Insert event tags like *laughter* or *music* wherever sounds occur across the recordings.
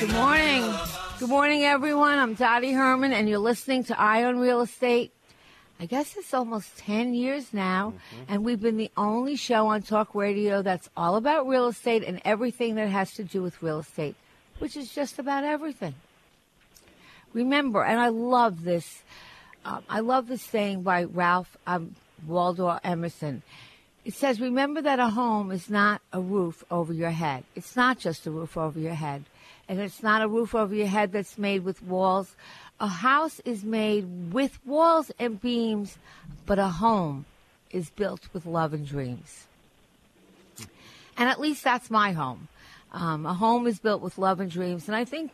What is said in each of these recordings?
Good morning. Good morning, everyone. I'm Dottie Herman, and you're listening to Eye on Real Estate. I guess it's almost 10 years now, and we've been the only show on talk radio that's all about real estate and everything that has to do with real estate, which is just about everything. Remember, and I love this, um, I love this saying by Ralph um, Waldo Emerson. It says, Remember that a home is not a roof over your head. It's not just a roof over your head. And it's not a roof over your head that's made with walls. A house is made with walls and beams, but a home is built with love and dreams. And at least that's my home. Um, a home is built with love and dreams. And I think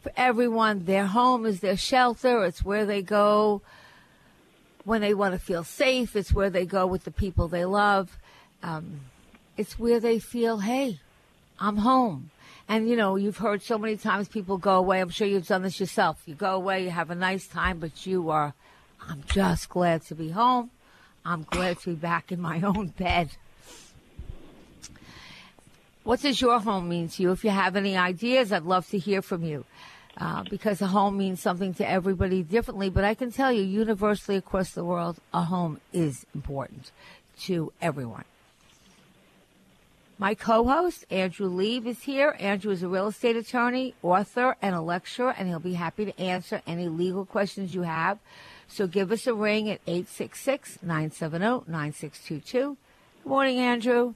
for everyone, their home is their shelter. It's where they go when they want to feel safe. It's where they go with the people they love. Um, it's where they feel, hey, I'm home. And you know, you've heard so many times people go away. I'm sure you've done this yourself. You go away, you have a nice time, but you are, I'm just glad to be home. I'm glad to be back in my *laughs* own bed. What does your home mean to you? If you have any ideas, I'd love to hear from you. Uh, because a home means something to everybody differently, but I can tell you, universally across the world, a home is important to everyone. My co host, Andrew Lieb, is here. Andrew is a real estate attorney, author, and a lecturer, and he'll be happy to answer any legal questions you have. So give us a ring at 866 970 9622. Good morning, Andrew.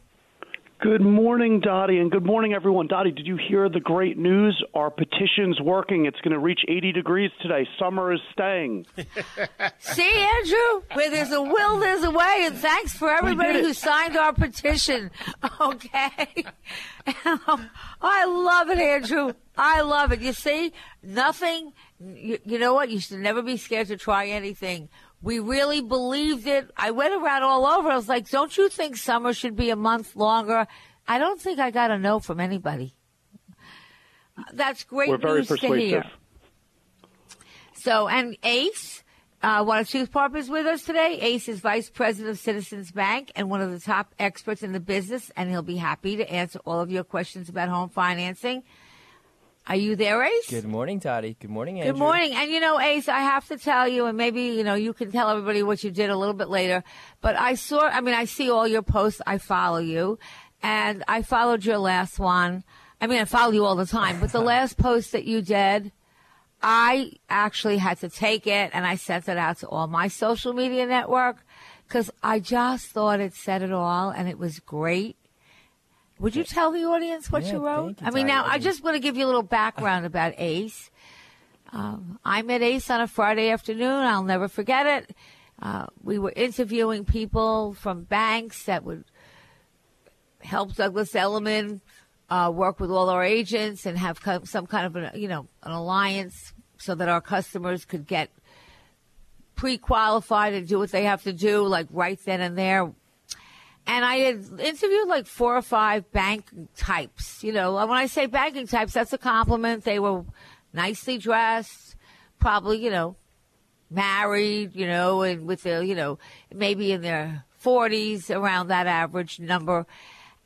Good morning, Dottie, and good morning, everyone. Dottie, did you hear the great news? Our petition's working. It's going to reach 80 degrees today. Summer is staying. *laughs* See, Andrew, where there's a will, there's a way, and thanks for everybody who signed our petition. *laughs* Okay. *laughs* I love it, Andrew. I love it. You see, nothing, you, you know what? You should never be scared to try anything. We really believed it. I went around all over. I was like, don't you think summer should be a month longer? I don't think I got a no from anybody. That's great We're very news to hear. So, and Ace, uh, Watanasuparp is with us today. Ace is vice president of Citizens Bank and one of the top experts in the business, and he'll be happy to answer all of your questions about home financing. Are you there, Ace? Good morning, Dottie. Good morning, Andrew. Good morning. And you know, Ace, I have to tell you, and maybe, you know, you can tell everybody what you did a little bit later, but I saw, I mean, I see all your posts. I follow you, and I followed your last one. I mean, I follow you all the time, but the *laughs* last post that you did, I actually had to take it and I sent it out to all my social media network because I just thought it said it all and it was great. Would you tell the audience what Yeah, you wrote? you, I mean, now I just want to give you a little background about Ace. Um, I met Ace on a Friday afternoon. I'll never forget it. Uh, we were interviewing people from banks that would help Douglas Elliman uh, work with all our agents and have co- some kind of an, you know an alliance so that our customers could get pre-qualified and do what they have to do like right then and there. And I had interviewed like four or five bank types. You know, when I say banking types, that's a compliment. They were nicely dressed, probably, you know, married, you know, and with their, you know, maybe in their 40s, around that average number.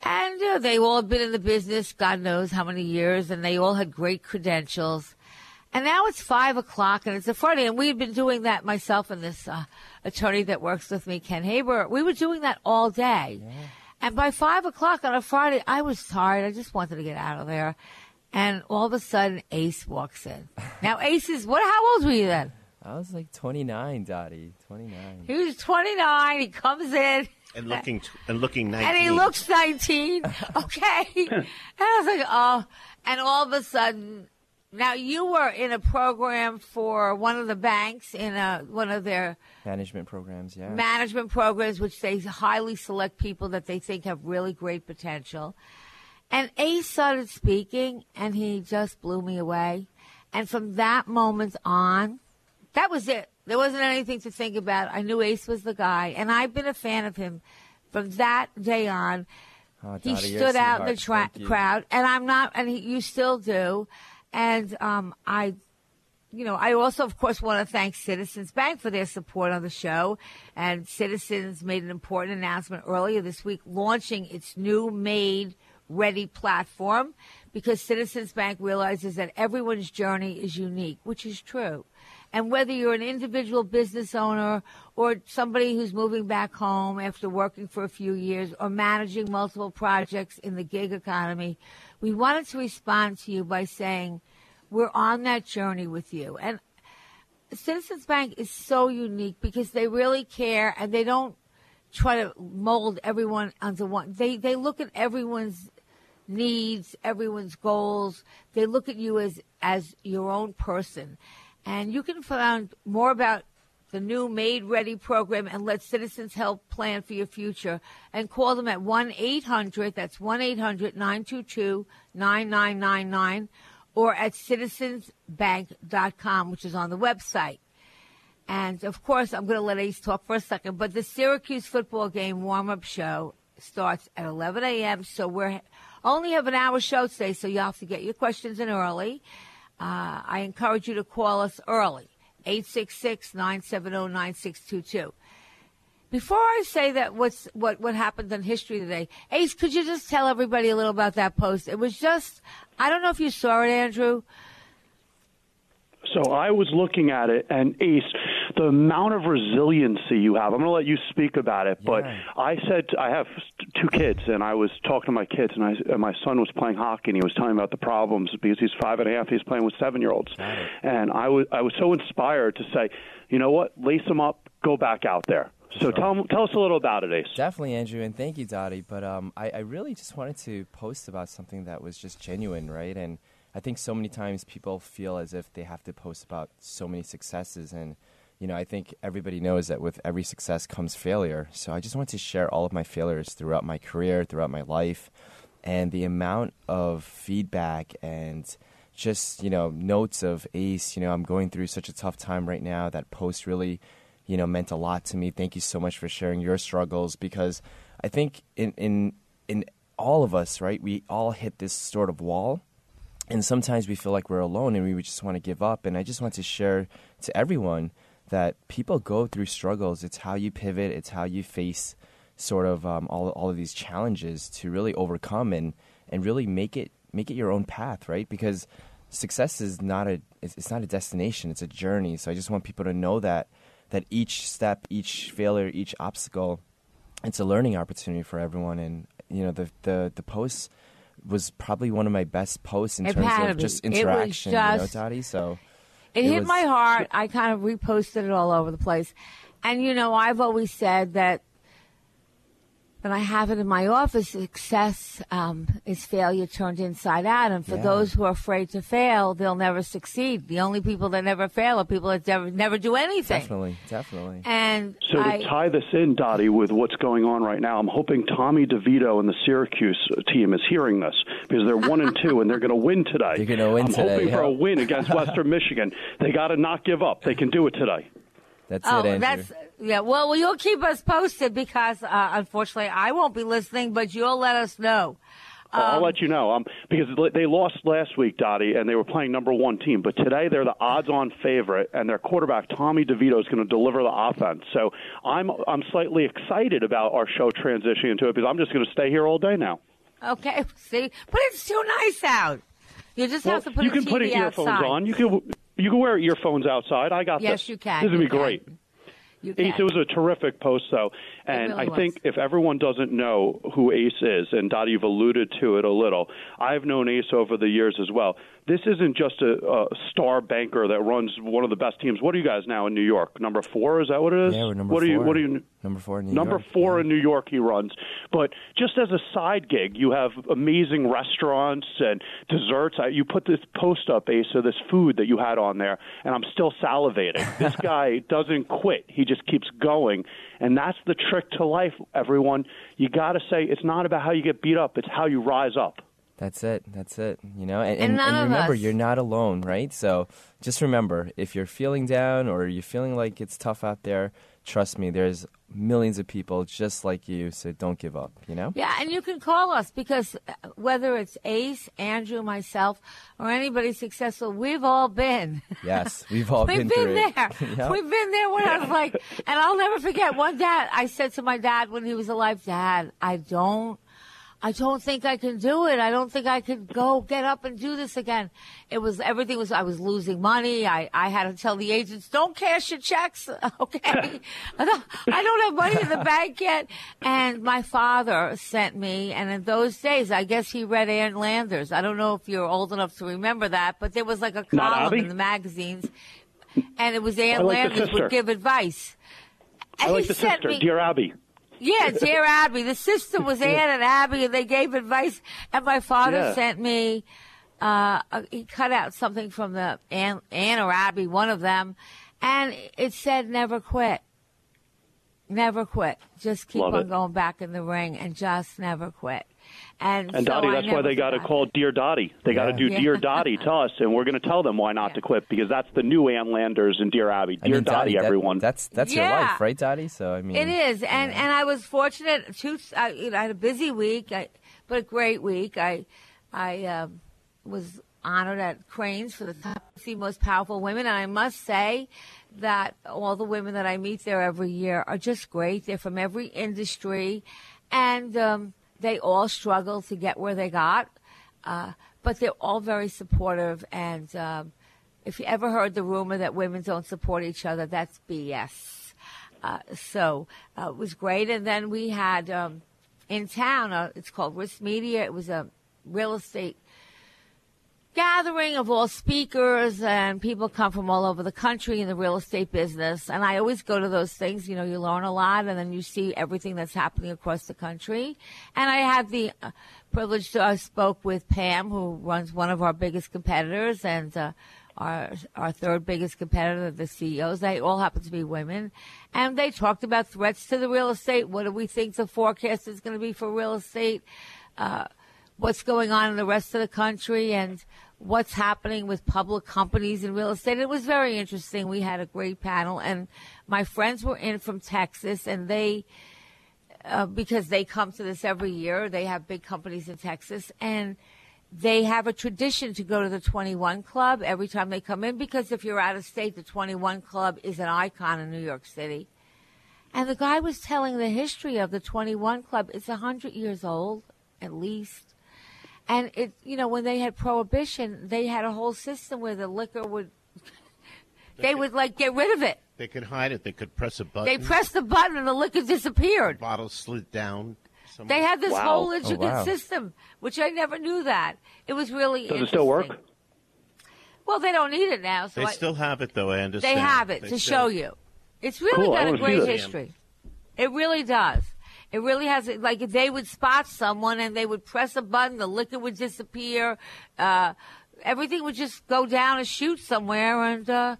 And uh, they all had been in the business, God knows how many years, and they all had great credentials. And now it's five o'clock, and it's a Friday, and we've been doing that myself and this uh, attorney that works with me, Ken Haber. We were doing that all day. Yeah. And by five o'clock on a Friday, I was tired. I just wanted to get out of there. And all of a sudden, Ace walks in. *laughs* Now, Ace is what? How old were you then? I was like 29, Dottie. 29. He was 29. He comes in. And looking t- and looking 19. And he looks 19. *laughs* Okay. and I was like, oh. And all of a sudden, now you were in a program for one of the banks in a, one of their management programs, yeah. Management programs, which they highly select people that they think have really great potential. And Ace started speaking, and he just blew me away. And from that moment on, that was it. There wasn't anything to think about. I knew Ace was the guy, and I've been a fan of him from that day on. Oh, he stood out in the tra- crowd, and I'm not, and he, you still do. And um, I, you know, I also, of course, want to thank Citizens Bank for their support on the show. And Citizens made an important announcement earlier this week, launching its new made ready platform because Citizens Bank realizes that everyone's journey is unique, which is true. And whether you're an individual business owner or somebody who's moving back home after working for a few years or managing multiple projects in the gig economy, we wanted to respond to you by saying, we're on that journey with you. And Citizens Bank is so unique because they really care and they don't try to mold everyone onto one. They they look at everyone's needs, everyone's goals. They look at you as as your own person. And you can find more about the new Made Ready program and let citizens help plan for your future. And call them at 1 800, that's 1 800 922 9999, or at citizensbank.com, which is on the website. And of course, I'm going to let Ace talk for a second, but the Syracuse football game warm up show starts at 11 a.m. So we're only have an hour show today, so you have to get your questions in early. Uh, I encourage you to call us early. 866 970 9622. Before I say that what's what what happened in history today, Ace, could you just tell everybody a little about that post? It was just I don't know if you saw it, Andrew. So I was looking at it, and Ace, the amount of resiliency you have. I'm going to let you speak about it, but yeah. I said I have two kids, and I was talking to my kids, and, I, and my son was playing hockey, and he was telling me about the problems because he's five and a half. He's playing with seven year olds, and I was I was so inspired to say, you know what, lace them up, go back out there. So sure. tell, tell us a little about it, Ace. Definitely, Andrew, and thank you, Dottie. But um, I, I really just wanted to post about something that was just genuine, right? And I think so many times people feel as if they have to post about so many successes and you know, I think everybody knows that with every success comes failure. So I just want to share all of my failures throughout my career, throughout my life, and the amount of feedback and just, you know, notes of Ace, you know, I'm going through such a tough time right now. That post really, you know, meant a lot to me. Thank you so much for sharing your struggles because I think in in in all of us, right, we all hit this sort of wall and sometimes we feel like we're alone and we just want to give up. And I just want to share to everyone that people go through struggles. It's how you pivot. It's how you face sort of um, all all of these challenges to really overcome and and really make it make it your own path, right? Because success is not a it's, not a destination. It's a journey. So I just want people to know that that each step, each failure, each obstacle, it's a learning opportunity for everyone. And you know the the the posts was probably one of my best posts in it terms of just interaction, just, you know, Dottie. So it, it hit was, my heart. I kind of reposted it all over the place. And you know, I've always said that and I have it in my office. Success um, is failure turned inside out, and for yeah. those who are afraid to fail, they'll never succeed. The only people that never fail are people that never never do anything. Definitely, definitely. And so I, to tie this in, Dottie, with what's going on right now, I'm hoping Tommy DeVito and the Syracuse team is hearing this because they're one and two, and they're going to win today. They're going to win I'm today. hoping yeah. for a win against Western *laughs* Michigan. They got to not give up. They can do it today. That's oh, it, Andrew. That's yeah. Well, well, you'll keep us posted because uh, unfortunately I won't be listening, but you'll let us know. Um, I'll let you know. Um, because they lost last week, Dottie, and they were playing number one team. But today they're the odds-on favorite, and their quarterback Tommy DeVito is going to deliver the offense. So I'm I'm slightly excited about our show transitioning into it because I'm just going to stay here all day now. Okay. *laughs* See, but it's too nice out. You just well, have to put you can TV put earphones outside. on. You can You can wear earphones outside. I got Yes, this. you can. This is gonna be can. great. You can. Ace, it was a terrific post, though, and really I think if everyone doesn't know who Ace is, and Dottie, you've alluded to it a little, I've known Ace over the years as well. This isn't just a, a star banker that runs one of the best teams. What are you guys now in New York? Number four? Is that what it is? Yeah, we're number what Are you, four. what are you? Number four in New York? Number York. four Yeah. in New York, he runs. But just as a side gig, you have amazing restaurants and desserts. I- You put this post up, Ace, of this food that you had on there, and I'm still salivating. *laughs* This guy doesn't quit; he just keeps going, and that's the trick to life. Everyone, you got to say it's not about how you get beat up; it's how you rise up. That's it. That's it. You know, and, And and, and remember, you're not alone, right? So just remember, if you're feeling down or you're feeling like it's tough out there, trust me, there's millions of people just like you. So don't give up. You know. Yeah, and you can call us because uh, whether it's Ace, Andrew, myself, or anybody successful, we've all been. Yes, *laughs* we've all been. We've been, been there. *laughs* We've been there when I was like, and I'll never forget one dad. I said to my dad when he was alive, Dad, I don't, I don't think I can do it. I don't think I could go get up and do this again. It was everything was. I was losing money. I I had to tell the agents, don't cash your checks. *laughs* Okay, I don't, I don't have money in the *laughs* bank yet. And my father sent me, and in those days, I guess he read Ann Landers. I don't know if you're old enough to remember that, but there was like a column in the magazines and it was Ann like Landers would give advice. And I like he the sister, me, dear Abby. Yeah, dear Abby. The sister was Ann and Abby, and they gave advice. And my father Yeah. sent me. Uh, he cut out something from the Ann, Ann or Abby, one of them, and it said "never quit." Never quit. Just keep Love on it. going back in the ring and just never quit. And, And so Dottie, I that's why they got to call Dear Dottie. They got to Yeah. do Yeah. Dear *laughs* Dottie to us, and we're going to tell them why not to quit because that's the new Ann Landers and Dear Abby. I Dear mean, Dottie, that- everyone. that's that's your life, right, Dottie? So I mean, It is, and and I was fortunate. To, I, you know, I had a busy week, I, but a great week. I I um, was honored at Crain's for the top 50 most powerful women, and I must say that all the women that I meet there every year are just great. They're from every industry, and um, they all struggle to get where they got, uh, but they're all very supportive and. Um, if you ever heard the rumor that women don't support each other, that's BS. Uh, so uh, it was great. And then we had um, in town, uh, it's called RISMedia. It was a real estate gathering of all speakers, and people come from all over the country in the real estate business. And I always go to those things. You know, you learn a lot, and then you see everything that's happening across the country. And I had the uh, privilege to I spoke with Pam, who runs one of our biggest competitors, and. Uh, our our third biggest competitor, the CEOs, they all happen to be women, and they talked about threats to the real estate. What do we think the forecast is going to be for real estate? Uh, what's going on in the rest of the country, and what's happening with public companies in real estate. It was very interesting. We had a great panel, and my friends were in from Texas, and they. Uh, because they come to this every year, they have big companies in Texas, and they have a tradition to go to the 21 Club every time they come in because if you're out of state, the 21 Club is an icon in New York City. And the guy was telling the history of the 21 Club. It's 100 years old, at least. And it, you know, when they had prohibition, they had a whole system where the liquor would, they would like get rid of it. They could hide it. They could press a button. They pressed the button and the liquor disappeared. bottle slid down. somewhere. They had this Wow. whole Oh, intricate wow. system, which I never knew that. It was really Does it still work? interesting. Well, they don't need it now, so They I, still have it, though. I understand. they have it They to still- show you. It's really Cool, I got a wanna see great this. history. It really does. It really has. Like if they would spot someone and they would press a button, the liquor would disappear. Uh, everything would just go down and shoot somewhere. And uh,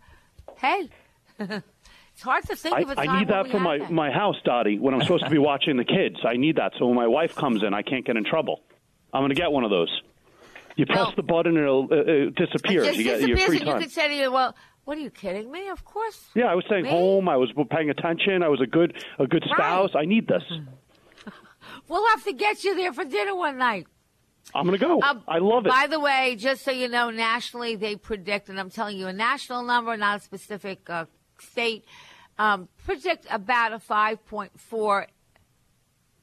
hey, *laughs* it's hard to think I, of a time I need that for my, that. my house, Dottie, when I'm supposed to be watching the kids. I need that. So when my wife comes in, I can't get in trouble. I'm going to get one of those. You press Well- the button and it'll, uh, it disappears. It you get your free and you time. could say to you, "Well, what are you kidding me? Of course." Yeah, I was staying Me? home. I was paying attention. I was a good a good Right. spouse. I need this. *laughs* We'll have to get you there for dinner one night. I'm going to go. Um, I love it. By the way, just so you know, nationally they predict, and I'm telling you a national number, not a specific uh, state, um, predict about a 5.4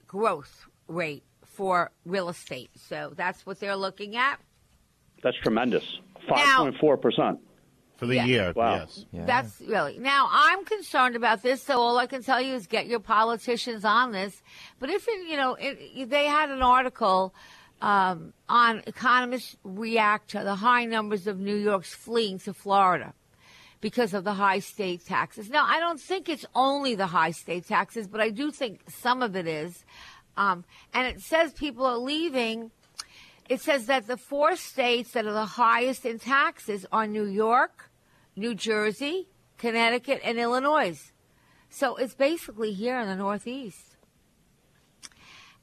growth rate for real estate. So that's what they're looking at. That's tremendous. 5.4%. For the Yeah. year, Wow. yes. Yeah. That's really now. I'm concerned about this, so all I can tell you is get your politicians on this. But if it, you know, it, they had an article um, on economists react to the high numbers of New York's fleeing to Florida because of the high state taxes. Now, I don't think it's only the high state taxes, but I do think some of it is. Um, and it says people are leaving. It says that the four states that are the highest in taxes are New York, New Jersey, Connecticut, and Illinois. So it's basically here in the Northeast.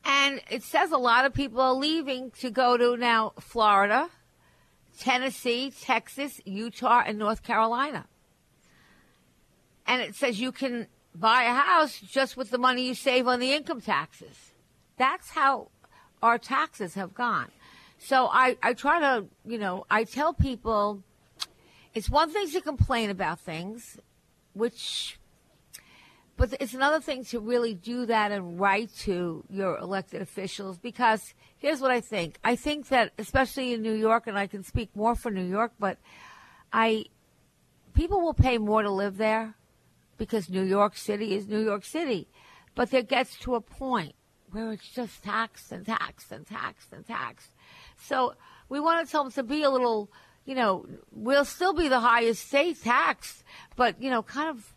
And it says a lot of people are leaving to go to now Florida, Tennessee, Texas, Utah, and North Carolina. And it says you can buy a house just with the money you save on the income taxes. That's how our taxes have gone. So I, I try to, you know, I tell people it's one thing to complain about things, which, but it's another thing to really do that and write to your elected officials because here's what I think. I think that, especially in New York, and I can speak more for New York, but I, people will pay more to live there because New York City is New York City. But there gets to a point where it's just taxed and taxed and taxed and taxed. So we want to tell them to be a little, you know, we'll still be the highest state tax, but, you know, kind of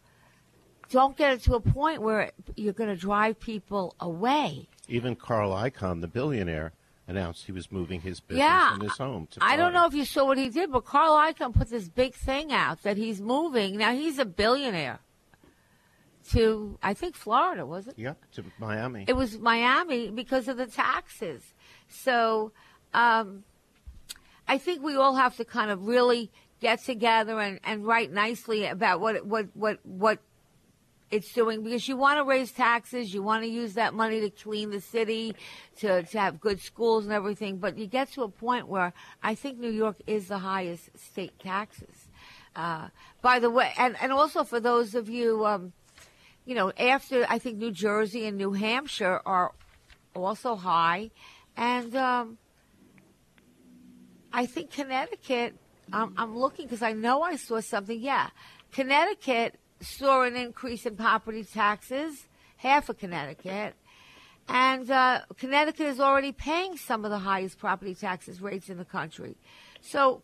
don't get it to a point where you're going to drive people away. Even Carl Icahn, the billionaire, announced he was moving his business Yeah. and his home to I don't know if you saw what he did, but Carl Icahn put this big thing out that he's moving. Now he's a billionaire to, I think, Florida, was it? Yep, to Miami. It was Miami because of the taxes. So um, I think we all have to kind of really get together and, and write nicely about what what what what it's doing because you want to raise taxes, you want to use that money to clean the city, to to have good schools and everything. But you get to a point where I think New York is the highest state taxes. Uh, by the way, and and also for those of you. Um, you know, after I think New Jersey and New Hampshire are also high, and um, I think Connecticut. I'm, I'm looking because I know I saw something. Yeah, Connecticut saw an increase in property taxes, half of Connecticut, and uh, Connecticut is already paying some of the highest property taxes rates in the country. So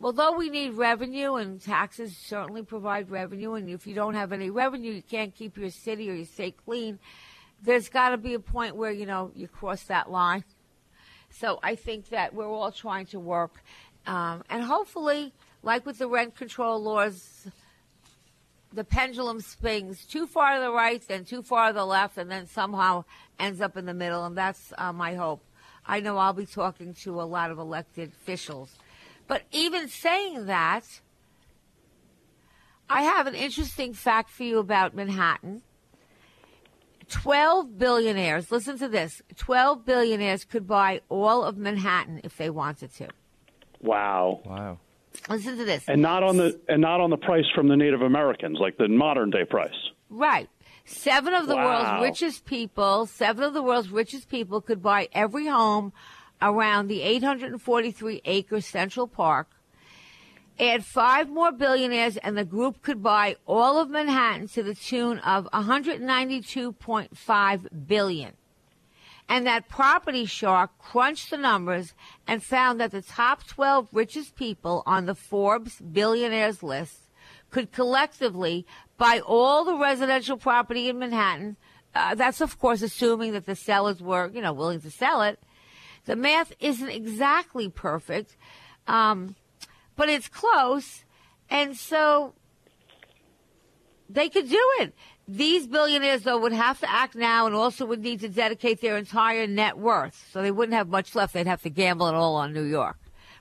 although we need revenue and taxes certainly provide revenue, and if you don't have any revenue, you can't keep your city or your state clean. There's got to be a point where you know you cross that line. So I think that we're all trying to work, um, and hopefully, like with the rent control laws, the pendulum swings too far to the right, then too far to the left, and then somehow ends up in the middle. And that's uh, my hope. I know I'll be talking to a lot of elected officials. But even saying that, I have an interesting fact for you about Manhattan. 12 billionaires, listen to this 12 billionaires could buy all of Manhattan if they wanted to. Wow. Wow. Listen to this. And not on the and not on the price from the Native Americans, like the modern day price. Right. Seven of the Wow. world's richest people, seven of the world's richest people could buy every home around the 843 acre Central Park. Add five more billionaires and the group could buy all of Manhattan to the tune of 192.5 billion. And that PropertyShark crunched the numbers and found that the top 12 richest people on the Forbes billionaires list could collectively buy all the residential property in Manhattan. Uh, that's of course assuming that the sellers were, you know, willing to sell it. The math isn't exactly perfect, um, but it's close, and so they could do it. These billionaires, though, would have to act now and also would need to dedicate their entire net worth. So they wouldn't have much left. They'd have to gamble it all on New York.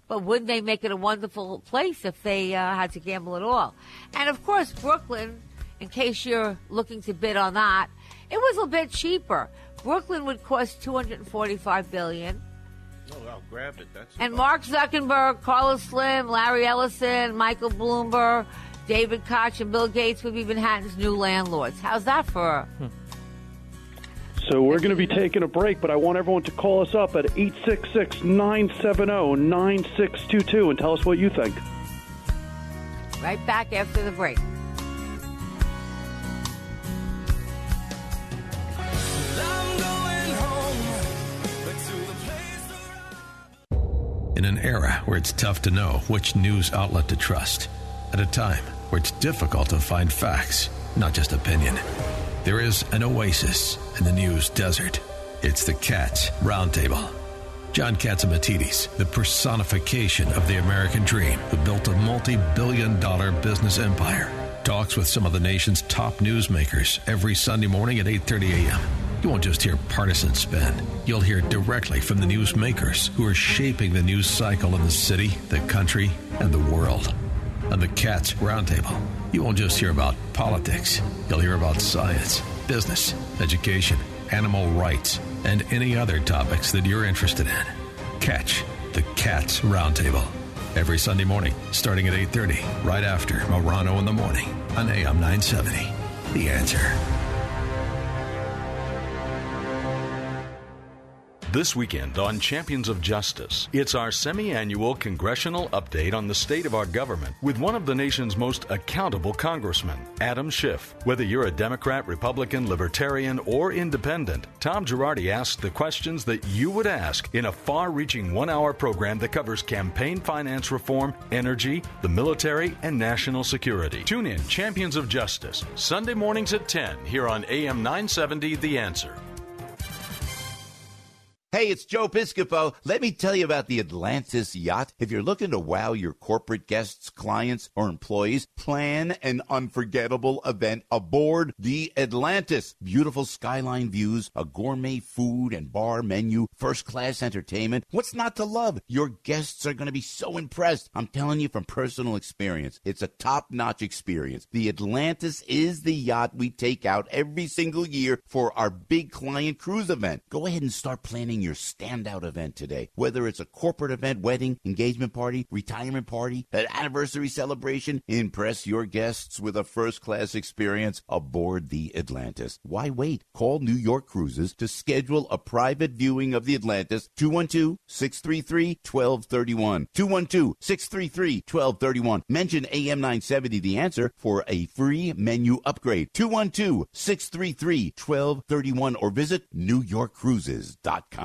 But wouldn't they make it a wonderful place if they uh, had to gamble it all? And of course, Brooklyn, in case you're looking to bid on that, it was a bit cheaper. Brooklyn would cost 245 billion. Oh, I'll grab it. That's And Mark Zuckerberg, Carlos Slim, Larry Ellison, Michael Bloomberg, David Koch, and Bill Gates would be Manhattan's new landlords. How's that for? Hmm. So we're going to be taking a break, but I want everyone to call us up at 866-970-9622 and tell us what you think. Right back after the break. In an era where it's tough to know which news outlet to trust, at a time where it's difficult to find facts, not just opinion, there is an oasis in the news desert. It's the Cats Roundtable. John Catsimatidis, the personification of the American dream, who built a multi billion dollar business empire, talks with some of the nation's top newsmakers every Sunday morning at 8.30 a.m. You won't just hear partisan spin. You'll hear directly from the newsmakers who are shaping the news cycle in the city, the country, and the world. On the Cats Roundtable, you won't just hear about politics. You'll hear about science, business, education, animal rights, and any other topics that you're interested in. Catch the Cats Roundtable every Sunday morning, starting at 8:30, right after Morano in the morning on AM 970. The answer. This weekend on Champions of Justice, it's our semi annual congressional update on the state of our government with one of the nation's most accountable congressmen, Adam Schiff. Whether you're a Democrat, Republican, Libertarian, or Independent, Tom Girardi asks the questions that you would ask in a far reaching one hour program that covers campaign finance reform, energy, the military, and national security. Tune in Champions of Justice, Sunday mornings at 10 here on AM 970 The Answer. Hey, it's Joe Piscopo. Let me tell you about the Atlantis yacht. If you're looking to wow your corporate guests, clients, or employees, plan an unforgettable event aboard the Atlantis. Beautiful skyline views, a gourmet food and bar menu, first class entertainment. What's not to love? Your guests are going to be so impressed. I'm telling you from personal experience. It's a top notch experience. The Atlantis is the yacht we take out every single year for our big client cruise event. Go ahead and start planning your standout event today. Whether it's a corporate event, wedding, engagement party, retirement party, an anniversary celebration, impress your guests with a first class experience aboard the Atlantis. Why wait? Call New York Cruises to schedule a private viewing of the Atlantis 212 633 1231. 212 633 1231. Mention AM 970 The Answer for a free menu upgrade. 212 633 1231 or visit NewYorkCruises.com.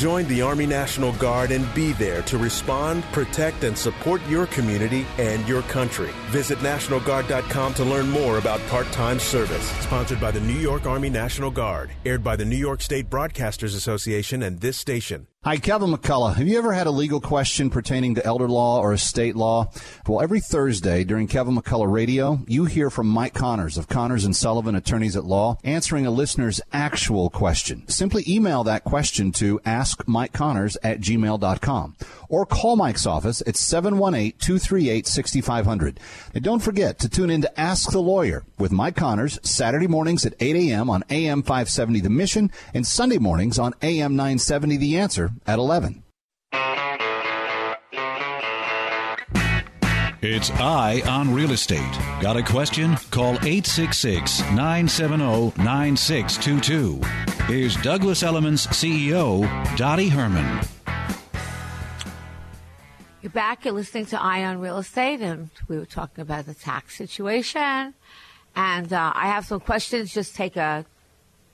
Join the Army National Guard and be there to respond, protect, and support your community and your country. Visit NationalGuard.com to learn more about part time service. Sponsored by the New York Army National Guard. Aired by the New York State Broadcasters Association and this station. Hi, Kevin McCullough. Have you ever had a legal question pertaining to elder law or estate law? Well, every Thursday during Kevin McCullough Radio, you hear from Mike Connors of Connors and Sullivan Attorneys at Law answering a listener's actual question. Simply email that question to askmikeconnors at gmail.com or call Mike's office at 718-238-6500. And don't forget to tune in to Ask the Lawyer with Mike Connors Saturday mornings at 8 a.m. on AM 570 The Mission and Sunday mornings on AM 970 The Answer at 11. It's Eye on Real Estate. Got a question? Call 866 970 9622. Here's Douglas Elliman's CEO, Dottie Herman. You're back. You're listening to Eye on Real Estate, and we were talking about the tax situation. And uh, I have some questions. Just take a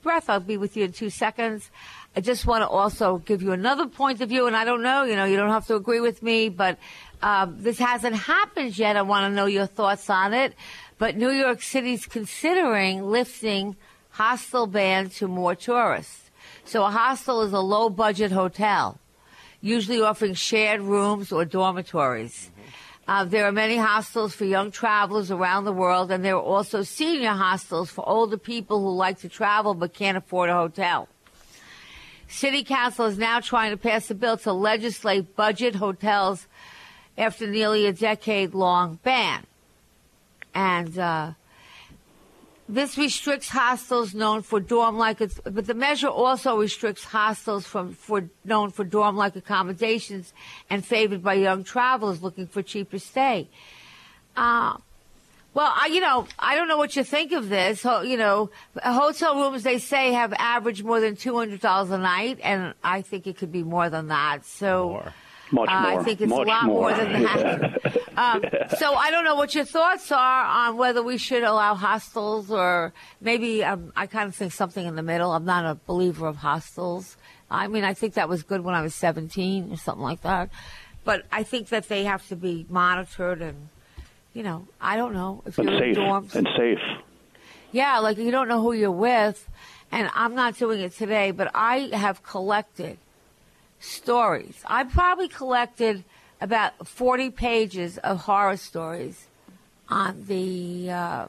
breath. I'll be with you in two seconds. I just want to also give you another point of view, and I don't know, you know, you don't have to agree with me, but um, this hasn't happened yet. I want to know your thoughts on it. But New York City's considering lifting hostel ban to more tourists. So a hostel is a low budget hotel, usually offering shared rooms or dormitories. Uh, there are many hostels for young travelers around the world, and there are also senior hostels for older people who like to travel but can't afford a hotel. City Council is now trying to pass a bill to legislate budget hotels after nearly a decade long ban. And uh, this restricts hostels known for dorm like, but the measure also restricts hostels from for known for dorm like accommodations and favored by young travelers looking for cheaper stay. Uh, well, I, you know, I don't know what you think of this. You know, hotel rooms they say have averaged more than two hundred dollars a night, and I think it could be more than that. So. More. Much uh, more. I think it's Much a lot more, more than that. *laughs* *laughs* um, so I don't know what your thoughts are on whether we should allow hostels or maybe um, I kind of think something in the middle. I'm not a believer of hostels. I mean, I think that was good when I was 17 or something like that. But I think that they have to be monitored and, you know, I don't know if and you're safe in dorms. and safe. Yeah, like you don't know who you're with. And I'm not doing it today, but I have collected stories. I probably collected about 40 pages of horror stories on the uh,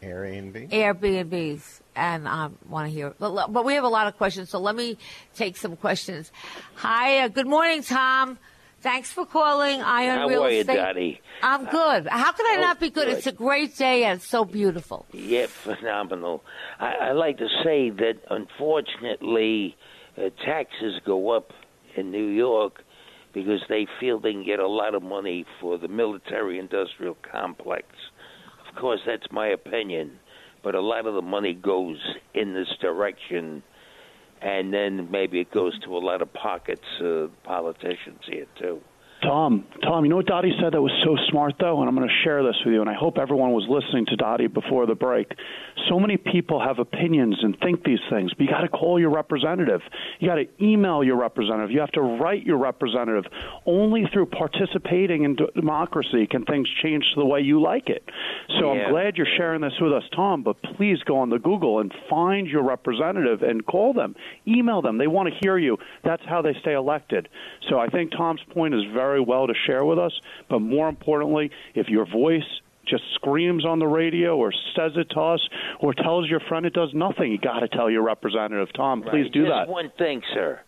Airbnb. Airbnbs, and I want to hear. But, but we have a lot of questions, so let me take some questions. Hi, uh, good morning, Tom. Thanks for calling Eye on How Real are you, Estate. Dottie? I'm good. How can I Oh, not be good? good. It's a great day and it's so beautiful. Yeah, phenomenal. I, I like to say that unfortunately, uh, taxes go up in New York because they feel they can get a lot of money for the military industrial complex. Of course, that's my opinion, but a lot of the money goes in this direction, and then maybe it goes to a lot of pockets of politicians here, too. Tom, Tom, you know what Dottie said that was so smart, though? And I'm going to share this with you, and I hope everyone was listening to Dottie before the break. So many people have opinions and think these things, but you got to call your representative. You got to email your representative. You have to write your representative. Only through participating in d- democracy can things change to the way you like it. So Yeah. I'm glad you're sharing this with us, Tom, but please go on the Google and find your representative and call them. Email them. They want to hear you. That's how they stay elected. So I think Tom's point is very well to share with us, but more importantly, if your voice just screams on the radio or says it to us or tells your friend it does nothing, you got to tell your representative. Tom, please do Just that. one thing, sir.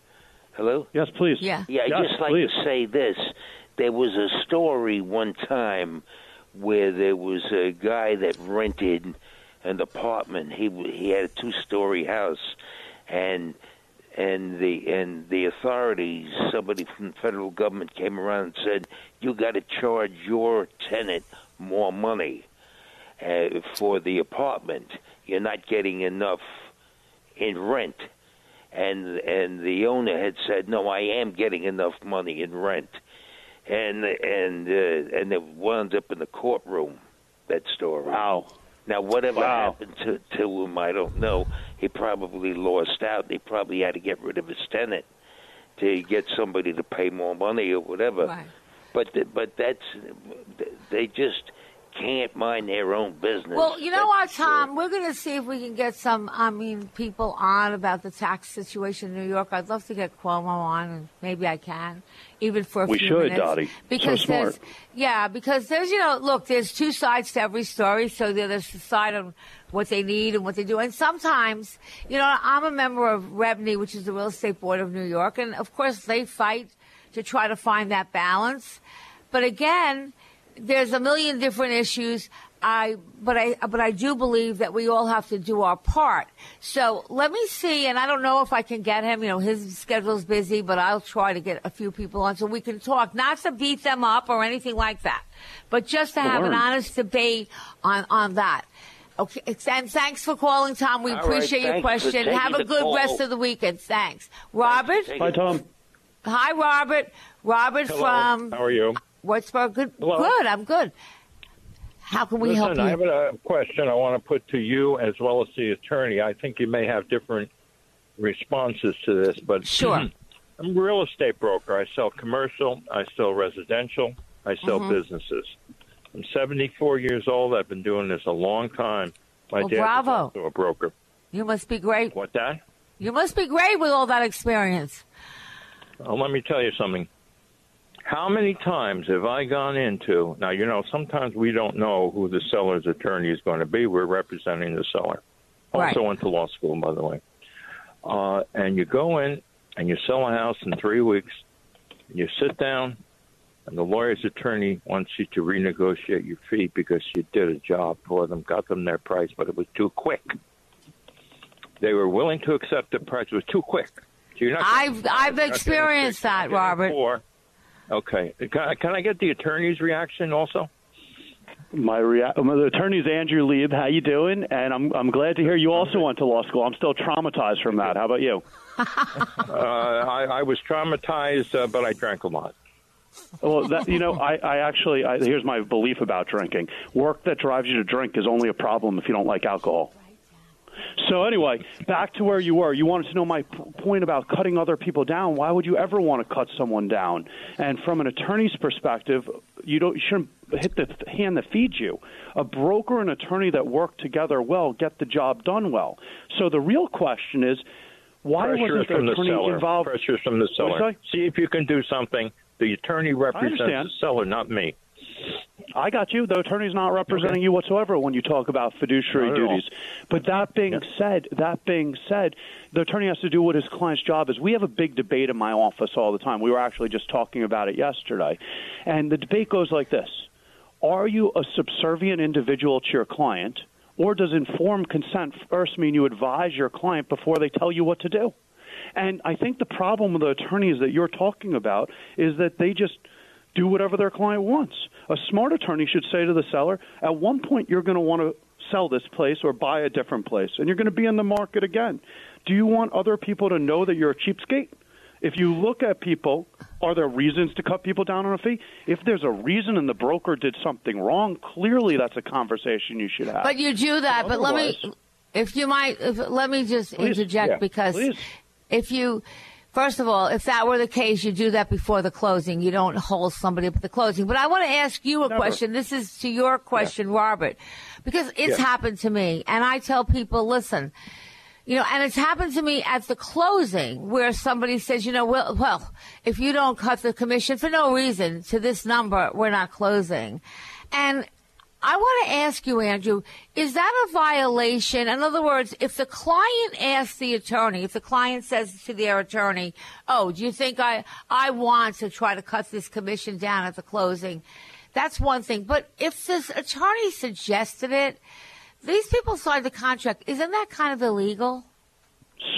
Hello? Yes, please. Yeah. Yeah, I Yes, just like please. to say this. There was a story one time where there was a guy that rented an apartment. He he had a two-story house, and and the and the authorities, somebody from the federal government came around and said, "You got to charge your tenant more money uh, for the apartment. You're not getting enough in rent." and and the owner had said, "No, I am getting enough money in rent," and and uh, and it wound up in the courtroom. That story. Wow. Now, whatever Wow. happened to to him, I don't know. He probably lost out. He probably had to get rid of his tenant to get somebody to pay more money or whatever. Right. But th- but that's they just can't mind their own business. Well, you know what, Tom? We're going to see if we can get some, I mean, people on about the tax situation in New York. I'd love to get Cuomo on, and maybe I can, even for a We few should, minutes. Dottie. So Because smart. there's, yeah, because there's, you know, look, there's two sides to every story. So there's the side of what they need and what they do. And sometimes, you know, I'm a member of REBNY, which is the Real Estate Board of New York, and of course they fight to try to find that balance. But again, there's a million different issues. I, but I, but I do believe that we all have to do our part. So let me see, and I don't know if I can get him. You know, his schedule's busy, but I'll try to get a few people on so we can talk, not to beat them up or anything like that, but just to To have an honest debate on on that. Okay, and thanks for calling, Tom. We All right, appreciate your question. Have a good call. rest of the weekend. Thanks, Robert. Hi, Tom. Hi, Robert. Robert Hello. from How are you? Whitesboro. Good. Hello. Good. I'm good. How can we Listen, help you? I have a question I want to put to you as well as the attorney. I think you may have different responses to this, but *clears throat* Sure. I'm a real estate broker. I sell commercial, I sell residential, I sell Mhm. businesses. I'm 74 years old. I've been doing this a long time. My Well, dad bravo. was also a broker. You must be great. What that? You must be great with all that experience. Well, let me tell you something. How many times have I gone into now? You know, sometimes we don't know who the seller's attorney is going to be. We're representing the seller. Right. Also went to law school, by the way. Uh, and you go in and you sell a house in three weeks. And you sit down, and the lawyer's attorney wants you to renegotiate your fee because you did a job for them, got them their price, but it was too quick. They were willing to accept the price; it was too quick. So you're not. I've I've experienced that, Robert. Four. Okay. Can I, can I get the attorney's reaction also? My, rea- my the attorney's Andrew Lieb. How you doing? And I'm I'm glad to hear you also went to law school. I'm still traumatized from that. How about you? *laughs* uh, I, I was traumatized, uh, but I drank a lot. Well, that, you know, I, I actually I, here's my belief about drinking. Work that drives you to drink is only a problem if you don't like alcohol. So anyway, back to where you were. You wanted to know my p- point about cutting other people down. Why would you ever want to cut someone down? And from an attorney's perspective, you don't you shouldn't hit the hand that feeds you. A broker and attorney that work together well get the job done well. So the real question is, why Pressure wasn't the from the attorney seller. involved? Pressure from the seller. See if you can do something. The attorney represents the seller, not me. I got you. The attorney's not representing you whatsoever when you talk about fiduciary at all. duties. But that being said, that being said, the attorney has to do what his client's job is. We have a big debate in my office all the time. We were actually just talking about it yesterday. And the debate goes like this. Are you a subservient individual to your client or does informed consent first mean you advise your client before they tell you what to do? And I think the problem with the attorneys that you're talking about is that they just do whatever their client wants. A smart attorney should say to the seller, at one point you're going to want to sell this place or buy a different place, and you're going to be in the market again. Do you want other people to know that you're a cheapskate? If you look at people, are there reasons to cut people down on a fee? If there's a reason and the broker did something wrong, clearly that's a conversation you should have. But you do that. But let me, if you might, if, let me just Please. interject Yeah, because please. if you, first of all, if that were the case, you do that before the closing. You don't hold somebody up at the closing. But I want to ask you a Never. question. This is to your question, Robert, because it's Yeah. happened to me, and I tell people, listen. You know, and it's happened to me at the closing where somebody says, you know, well, well, if you don't cut the commission for no reason to this number, we're not closing. And I want to ask you, Andrew, is that a violation? In other words, if the client asks the attorney, if the client says to their attorney, "Oh, do you think I I want to try to cut this commission down at the closing?" That's one thing. But if this attorney suggested it, these people signed the contract. Isn't that kind of illegal?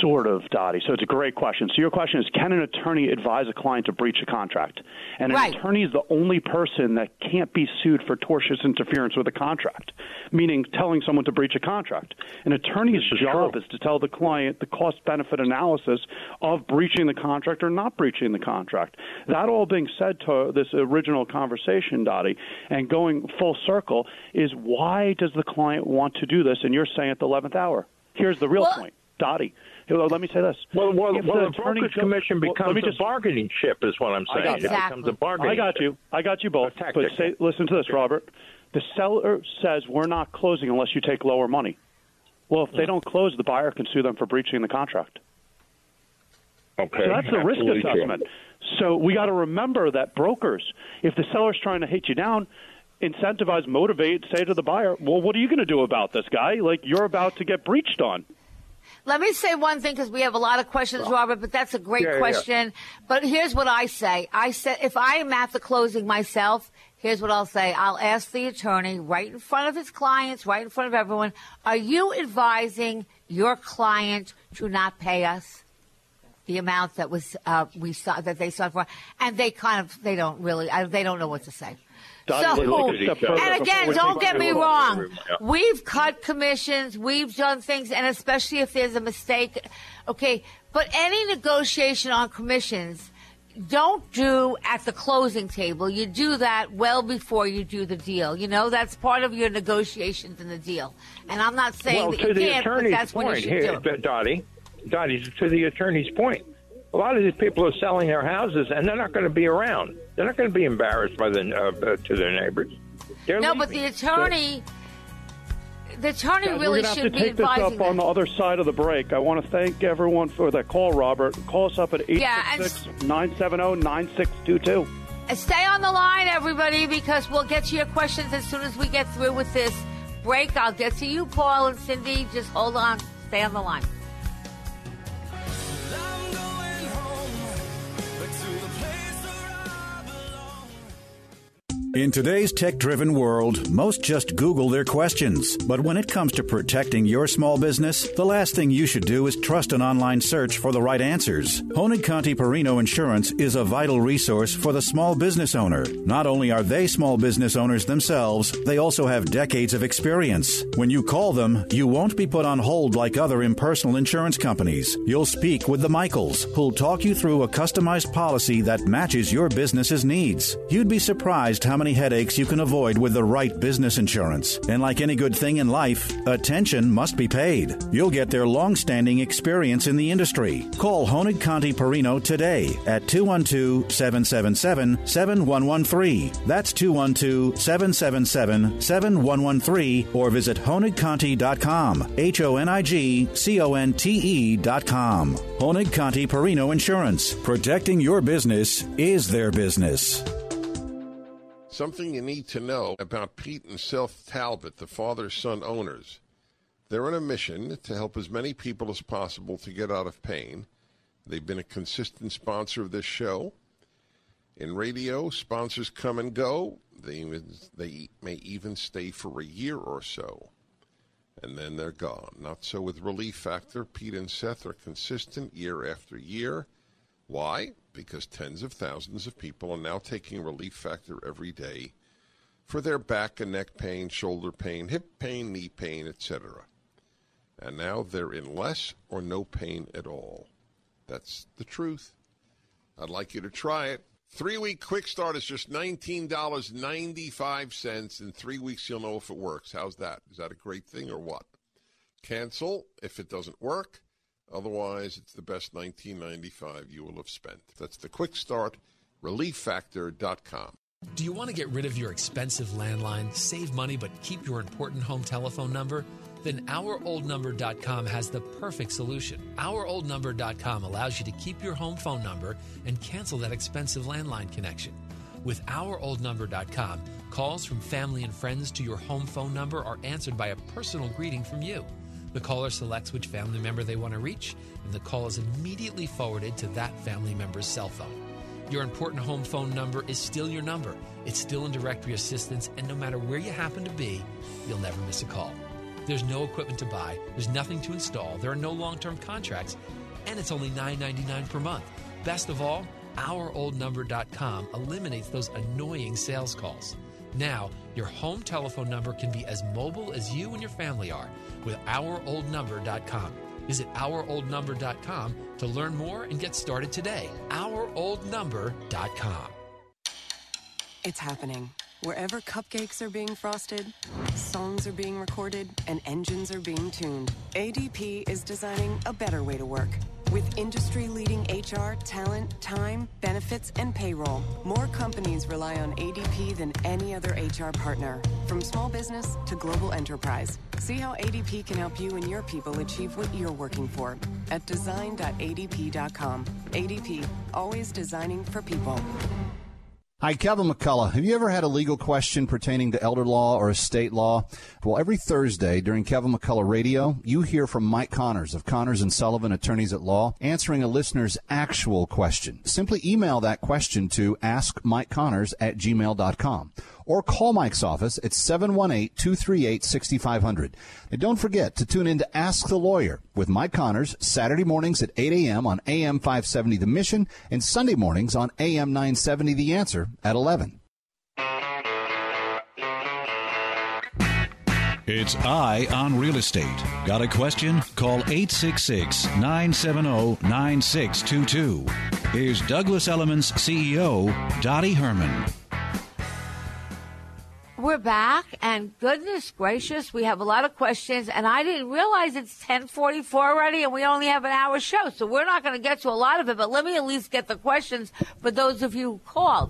Sort of, Dottie. So it's a great question. So your question is, can an attorney advise a client to breach a contract? And an Right. attorney is the only person that can't be sued for tortious interference with a contract, meaning telling someone to breach a contract. An attorney's job is to tell the client the cost-benefit analysis of breaching the contract or not breaching the contract. That all being said to this original conversation, Dottie, and going full circle, is why does the client want to do this? And you're saying at the 11th hour. Here's the real point. Dottie, here, let me say this. Well, well, well the attorney broker's goes- commission becomes let me a bargaining chip, is what I'm I saying. got you. It becomes a bargaining I got you. I got you both. But say, listen to this, Robert. The seller says we're not closing unless you take lower money. Well, if they don't close, the buyer can sue them for breaching the contract. Okay. So that's the risk Absolutely true. assessment. So we got to remember that brokers, if the seller's trying to hit you down, incentivize, motivate, say to the buyer, "Well, what are you going to do about this guy? Like you're about to get breached on." Let me say one thing because we have a lot of questions, Robert, but that's a great Yeah, yeah. question. But here's what I say. I said if I am at the closing myself, here's what I'll say. I'll ask the attorney right in front of his clients, right in front of everyone, are you advising your client to not pay us? The amount that was uh, we saw that they signed for, and they kind of they don't really I, they don't know what to say. Dottie, So, let's look at each other and again, don't get me wrong. We've cut commissions, we've done things, and especially if there's a mistake, okay. But any negotiation on commissions, don't do at the closing table. You do that well before you do the deal. You know, that's part of your negotiations in the deal. And I'm not saying well, that to you the can't, but attorney's that's when you should here, do it. Dottie, Dottie, to the attorney's point. A lot of these people are selling their houses, and they're not going to be around. They're not going to be embarrassed by the uh, uh, to their neighbors. They're No, but the attorney, the attorney Guys, really we're should have to be take this up them. on the other side of the break. I want to thank everyone for that call, Robert. Call us up at Yeah, 866 970 9622. Stay on the line, everybody, because we'll get to your questions as soon as we get through with this break. I'll get to you, Paul and Cindy. Just hold on. Stay on the line. In today's tech driven world, most just Google their questions. But when it comes to protecting your small business, the last thing you should do is trust an online search for the right answers. Honig Conti Perino Insurance is a vital resource for the small business owner. Not only are they small business owners themselves, they also have decades of experience. When you call them, you won't be put on hold like other impersonal insurance companies. You'll speak with the Michaels, who'll talk you through a customized policy that matches your business's needs. You'd be surprised how many headaches you can avoid with the right business insurance. And like any good thing in life, attention must be paid. You'll get their long standing experience in the industry. Call Honig Conti Perino today at 212 777 7113. That's 212 777 7113 or visit honigconti.com. H O N I G C O N T E.com. Honig Conti Perino Insurance. Protecting your business is their business. Something you need to know about Pete and Seth Talbot, the father son owners. They're on a mission to help as many people as possible to get out of pain. They've been a consistent sponsor of this show. In radio, sponsors come and go. They, they may even stay for a year or so, and then they're gone. Not so with Relief Factor. Pete and Seth are consistent year after year. Why? Because tens of thousands of people are now taking Relief Factor every day for their back and neck pain, shoulder pain, hip pain, knee pain, etc. And now they're in less or no pain at all. That's the truth. I'd like you to try it. Three week quick start is just $19.95. In three weeks, you'll know if it works. How's that? Is that a great thing or what? Cancel if it doesn't work. Otherwise, it's the best 1995 you will have spent. That's the quick start, relieffactor.com. Do you want to get rid of your expensive landline, save money, but keep your important home telephone number? Then OurOldNumber.com has the perfect solution. OurOldNumber.com allows you to keep your home phone number and cancel that expensive landline connection. With OurOldNumber.com, calls from family and friends to your home phone number are answered by a personal greeting from you. The caller selects which family member they want to reach, and the call is immediately forwarded to that family member's cell phone. Your important home phone number is still your number. It's still in directory assistance, and no matter where you happen to be, you'll never miss a call. There's no equipment to buy, there's nothing to install, there are no long term contracts, and it's only $9.99 per month. Best of all, OurOldNumber.com eliminates those annoying sales calls. Now, your home telephone number can be as mobile as you and your family are with OurOldNumber.com. Visit OurOldNumber.com to learn more and get started today. OurOldNumber.com. It's happening. Wherever cupcakes are being frosted, songs are being recorded, and engines are being tuned, ADP is designing a better way to work. With industry leading HR, talent, time, benefits, and payroll, more companies rely on ADP than any other HR partner. From small business to global enterprise. See how ADP can help you and your people achieve what you're working for at design.adp.com. ADP, always designing for people. Hi, Kevin McCullough. Have you ever had a legal question pertaining to elder law or estate law? Well, every Thursday during Kevin McCullough Radio, you hear from Mike Connors of Connors and Sullivan Attorneys at Law answering a listener's actual question. Simply email that question to askmikeconnors at gmail.com or call Mike's office at 718-238-6500. And don't forget to tune in to Ask the Lawyer with Mike Connors Saturday mornings at 8 a.m. on AM 570 The Mission and Sunday mornings on AM 970 The Answer at 11. It's Eye on Real Estate. Got a question? Call 866 970 9622. Here's Douglas Elliman's CEO, Dottie Herman. We're back, and goodness gracious, we have a lot of questions, and I didn't realize it's 1044 already, and we only have an hour show, so we're not going to get to a lot of it, but let me at least get the questions for those of you who called.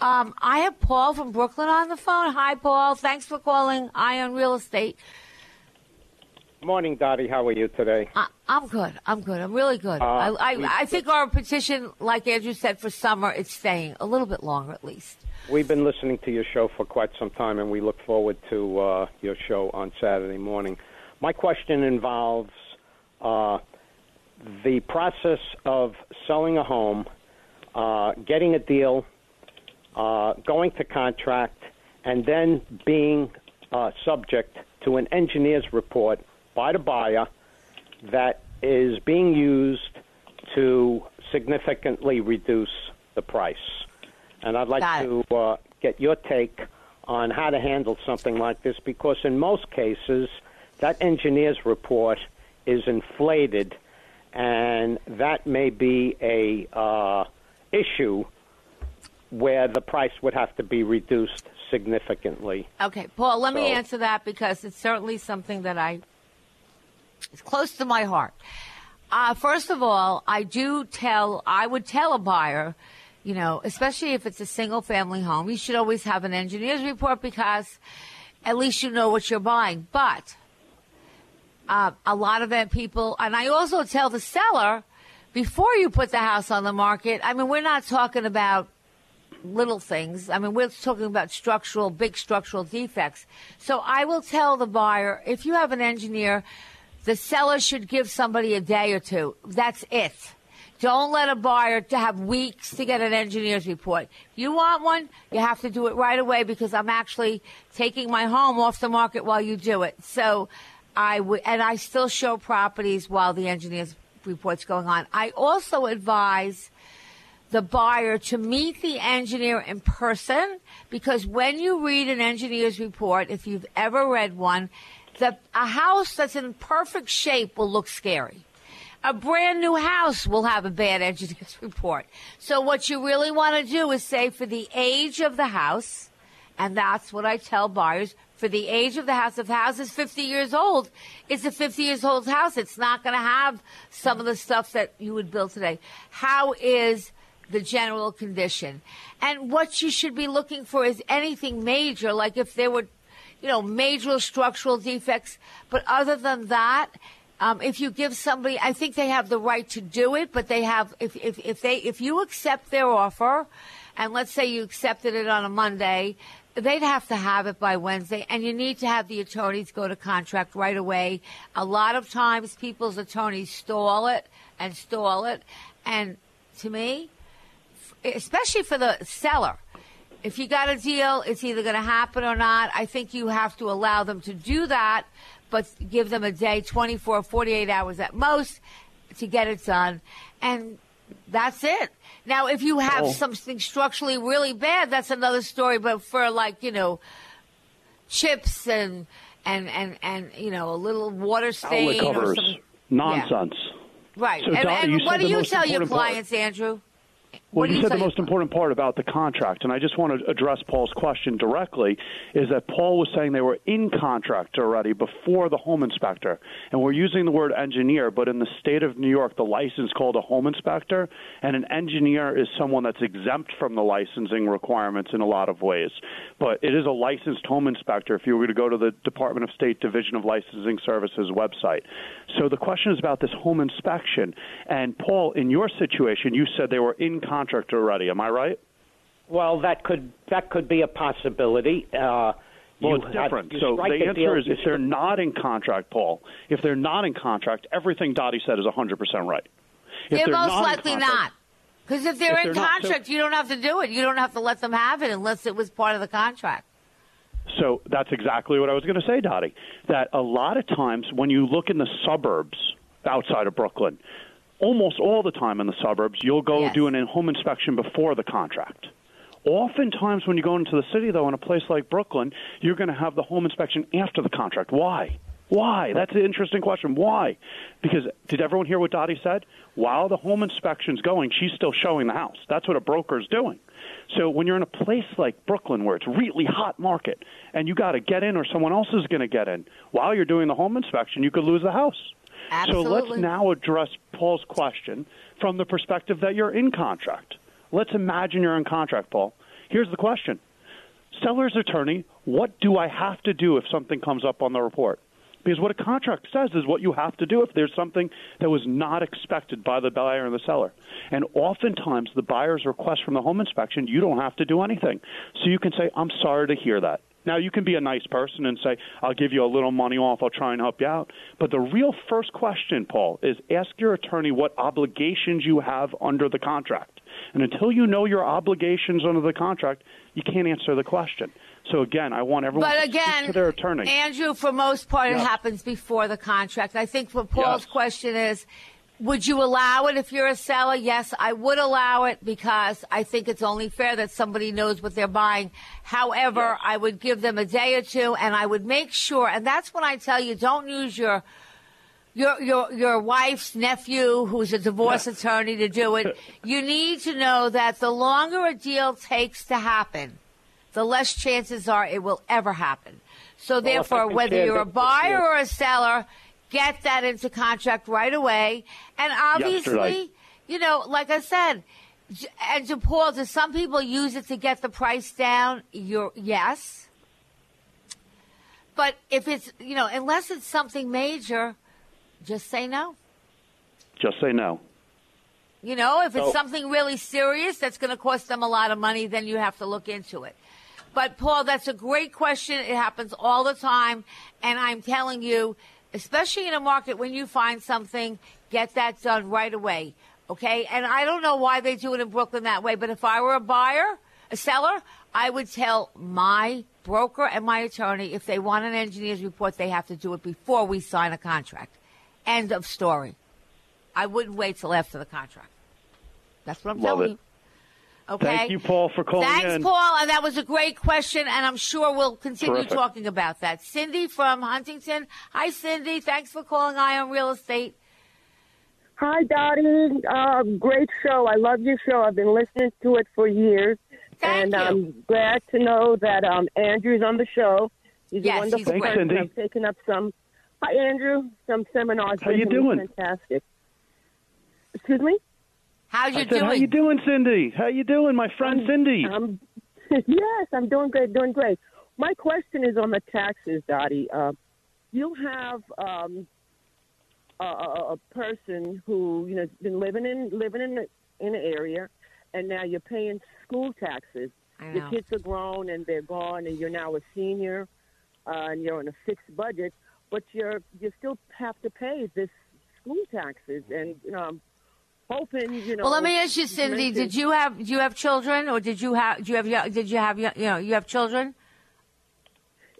Um, I have Paul from Brooklyn on the phone. Hi, Paul. Thanks for calling Eye on Real Estate. Morning, Dottie. How are you today? I, I'm good. I'm good. I'm really good. Uh, I, I, I think our petition, like Andrew said, for summer, it's staying a little bit longer at least. We've been listening to your show for quite some time, and we look forward to uh, your show on Saturday morning. My question involves uh, the process of selling a home, uh, getting a deal, uh, going to contract, and then being uh, subject to an engineer's report by the buyer that is being used to significantly reduce the price. And I'd like Got to uh, get your take on how to handle something like this because, in most cases, that engineer's report is inflated, and that may be a uh, issue where the price would have to be reduced significantly. Okay, Paul, let me answer that because it's certainly something that I it's close to my heart. Uh, first of all, I do tell I would tell a buyer, you know, especially if it's a single family home, you should always have an engineer's report because at least you know what you're buying. But uh, a lot of that people, and I also tell the seller before you put the house on the market. I mean, we're not talking about little things. I mean, we're talking about structural, big structural defects. So I will tell the buyer if you have an engineer, the seller should give somebody a day or two. That's it. Don't let a buyer to have weeks to get an engineer's report. You want one, you have to do it right away because I'm actually taking my home off the market while you do it. So I would, and I still show properties while the engineer's report's going on. I also advise the buyer to meet the engineer in person because when you read an engineer's report, if you've ever read one, the, a house that's in perfect shape will look scary. A brand new house will have a bad engineer's report. So what you really want to do is say for the age of the house, and that's what I tell buyers. For the age of the house, if the house is 50 years old, it's a 50 years old house. It's not going to have some of the stuff that you would build today. How is the general condition? And what you should be looking for is anything major, like if there were, you know, major structural defects. But other than that, um, if you give somebody, I think they have the right to do it, but they have, if, if, if they, if you accept their offer, and let's say you accepted it on a Monday, they'd have to have it by Wednesday, and you need to have the attorneys go to contract right away. A lot of times, people's attorneys stall it and stall it, and to me, especially for the seller, if you got a deal, it's either going to happen or not. I think you have to allow them to do that, but give them a day, 24, 48 hours at most, to get it done. And that's it. Now, if you have Oh. something structurally really bad, that's another story. But for like, you know, chips and, and, and, and you know, a little water stain or something. Nonsense. Right. So, and Dottie, and what do you tell your important part. clients, Andrew? Well, you you said tell the most important part about the contract, and I just want to address Paul's question directly. Is that Paul was saying they were in contract already before the home inspector, and we're using the word engineer, but in the state of New York, the license called a home inspector, and an engineer is someone that's exempt from the licensing requirements in a lot of ways. But it is a licensed home inspector if you were to go to the Department of State Division of Licensing Services website. So the question is about this home inspection. And Paul, in your situation, you said they were in contract already. Am I right? Well, that could that could be a possibility. Uh, Well, you it's different. you So the answer deal- is if they're not in contract, Paul, if they're not in contract, everything Dottie said is 100% right. If they're, most not likely contract- not. Because if they're If in they're not, so- contract, you don't have to do it. You don't have to let them have it unless it was part of the contract. So that's exactly what I was going to say, Dottie. That a lot of times when you look in the suburbs outside of Brooklyn, almost all the time in the suburbs, you'll go do an in-home inspection before the contract. Oftentimes, when you go into the city, though, in a place like Brooklyn, you're going to have the home inspection after the contract. Why? Why? That's an interesting question. Why? Because did everyone hear what Dottie said? While the home inspection's going, she's still showing the house. That's what a broker's doing. So when you're in a place like Brooklyn where it's really hot market and you got to get in or someone else is going to get in while you're doing the home inspection, you could lose the house. So let's now address Paul's question from the perspective that you're in contract. Let's imagine you're in contract, Paul. Here's the question. Seller's attorney, what do I have to do if something comes up on the report? Because what a contract says is what you have to do if there's something that was not expected by the buyer and the seller. And oftentimes, the buyer's request from the home inspection, you don't have to do anything. So you can say, I'm sorry to hear that. Now, you can be a nice person and say, I'll give you a little money off, I'll try and help you out. But the real first question, Paul, is ask your attorney what obligations you have under the contract. And until you know your obligations under the contract, you can't answer the question. So again, I want everyone But to again, to their attorney. Andrew, for most part, it happens before the contract. I think what Paul's Yes. question is, would you allow it if you're a seller? Yes, I would allow it because I think it's only fair that somebody knows what they're buying. However, I would give them a day or two and I would make sure, and that's when I tell you, don't use your your your your wife's nephew who's a divorce attorney to do it. *laughs* You need to know that the longer a deal takes to happen, the less chances are it will ever happen. So Well, therefore, whether you're a buyer or a seller, get that into contract right away. And obviously, Yesterday. you know, like I said, and to Paul, do some people use it to get the price down? You're yes. But if it's, you know, unless it's something major, just say no. Just say no. You know, if it's So- something really serious that's going to cost them a lot of money, then you have to look into it. But Paul, that's a great question. It happens all the time, and I'm telling you, especially in a market when you find something, get that done right away. Okay? And I don't know why they do it in Brooklyn that way, but if I were a buyer, a seller, I would tell my broker and my attorney if they want an engineer's report, they have to do it before we sign a contract. End of story. I wouldn't wait till after the contract. That's what I'm Love telling it. you. Okay. Thank you, Paul, for calling Thanks, in. Paul. And that was a great question, and I'm sure we'll continue Terrific. talking about that. Cindy from Huntington. Hi, Cindy. Thanks for calling Eye on Real Estate. Hi, Dottie. Uh, great show. I love your show. I've been listening to it for years. and I'm glad to know that um, Andrew's on the show. He's Yes, a wonderful he's great. person. Cindy. I've taken up some. Hi, Andrew. Some seminars. How you with him. He's doing? Fantastic. Excuse me. How's I said, How you doing, Cindy? How you doing, my friend Cindy? Um, *laughs* yes, I'm doing great, doing great. My question is on the taxes, Dottie. Uh, you have um, a, a, a person who you know has been living in living in the, in the area, and now you're paying school taxes. Your kids are grown and they're gone, and you're now a senior, uh, and you're on a fixed budget, but you're you still have to pay this school taxes, and you know. I'm hoping you know. well, let me ask you, Cindy. mentioned- Did you have do you have children, or did you have do you have did you have you know you have children?